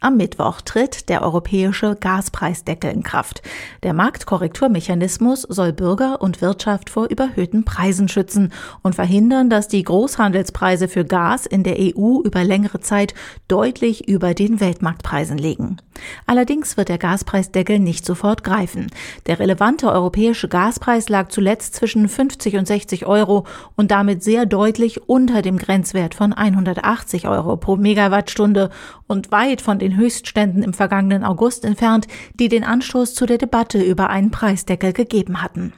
Am Mittwoch tritt der europäische Gaspreisdeckel in Kraft. Der Marktkorrekturmechanismus soll Bürger und Wirtschaft vor überhöhten Preisen schützen und verhindern, dass die Großhandelspreise für Gas in der EU über längere Zeit deutlich über den Weltmarktpreisen liegen. Allerdings wird der Gaspreisdeckel nicht sofort greifen. Der relevante europäische Gaspreis lag zuletzt zwischen 50 und 60 Euro und damit sehr deutlich unter dem Grenzwert von 180 Euro pro Megawattstunde und weit von den den Höchstständen im vergangenen August entfernt, die den Anstoß zu der Debatte über einen Preisdeckel gegeben hatten.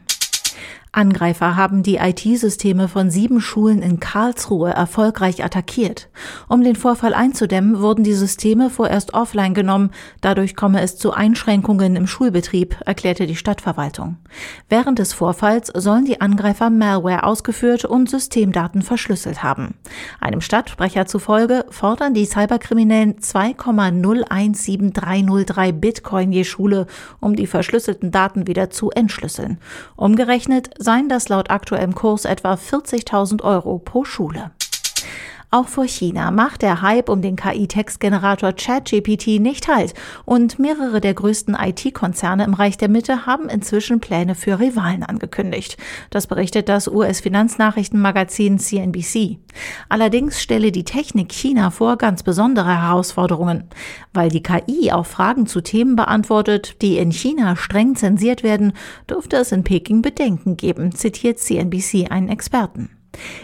Angreifer haben die IT-Systeme von sieben Schulen in Karlsruhe erfolgreich attackiert. Um den Vorfall einzudämmen, wurden die Systeme vorerst offline genommen. Dadurch komme es zu Einschränkungen im Schulbetrieb, erklärte die Stadtverwaltung. Während des Vorfalls sollen die Angreifer Malware ausgeführt und Systemdaten verschlüsselt haben. Einem Stadtsprecher zufolge fordern die Cyberkriminellen 2,017303 Bitcoin je Schule, um die verschlüsselten Daten wieder zu entschlüsseln. Umgerechnet seien das laut aktuellem Kurs etwa 40.000 Euro pro Schule. Auch vor China macht der Hype um den KI-Textgenerator ChatGPT nicht halt und mehrere der größten IT-Konzerne im Reich der Mitte haben inzwischen Pläne für Rivalen angekündigt. Das berichtet das US-Finanznachrichtenmagazin CNBC. Allerdings stelle die Technik China vor ganz besondere Herausforderungen. Weil die KI auch Fragen zu Themen beantwortet, die in China streng zensiert werden, dürfte es in Peking Bedenken geben, zitiert CNBC einen Experten.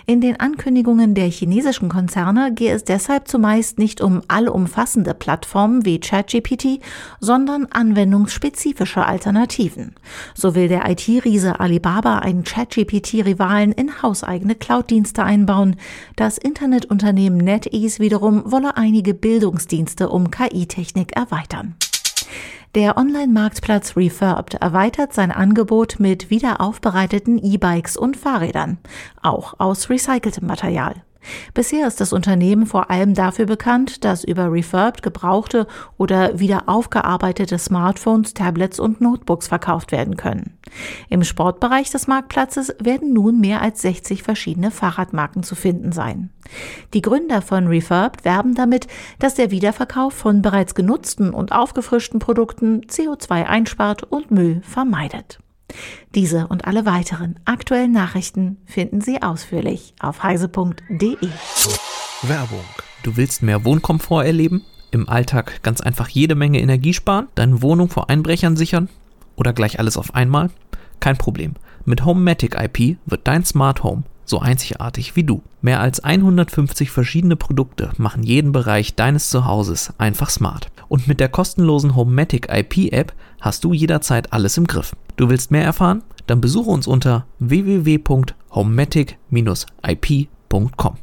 In den Ankündigungen der chinesischen Konzerne gehe es deshalb zumeist nicht um allumfassende Plattformen wie ChatGPT, sondern anwendungsspezifische Alternativen. So will der IT-Riese Alibaba einen ChatGPT-Rivalen in hauseigene Cloud-Dienste einbauen. Das Internetunternehmen NetEase wiederum wolle einige Bildungsdienste um KI-Technik erweitern. Der Online-Marktplatz Refurbed erweitert sein Angebot mit wiederaufbereiteten E-Bikes und Fahrrädern, auch aus recyceltem Material. Bisher ist das Unternehmen vor allem dafür bekannt, dass über Refurbed gebrauchte oder wieder aufgearbeitete Smartphones, Tablets und Notebooks verkauft werden können. Im Sportbereich des Marktplatzes werden nun mehr als 60 verschiedene Fahrradmarken zu finden sein. Die Gründer von Refurbed werben damit, dass der Wiederverkauf von bereits genutzten und aufgefrischten Produkten CO2 einspart und Müll vermeidet. Diese und alle weiteren aktuellen Nachrichten finden Sie ausführlich auf heise.de. Werbung. Du willst mehr Wohnkomfort erleben? Im Alltag ganz einfach jede Menge Energie sparen? Deine Wohnung vor Einbrechern sichern? Oder gleich alles auf einmal? Kein Problem. Mit Homematic IP wird dein Smart Home so einzigartig wie du. Mehr als 150 verschiedene Produkte machen jeden Bereich deines Zuhauses einfach smart. Und mit der kostenlosen Homematic IP App hast du jederzeit alles im Griff. Du willst mehr erfahren? Dann besuche uns unter www.homematic-ip.com.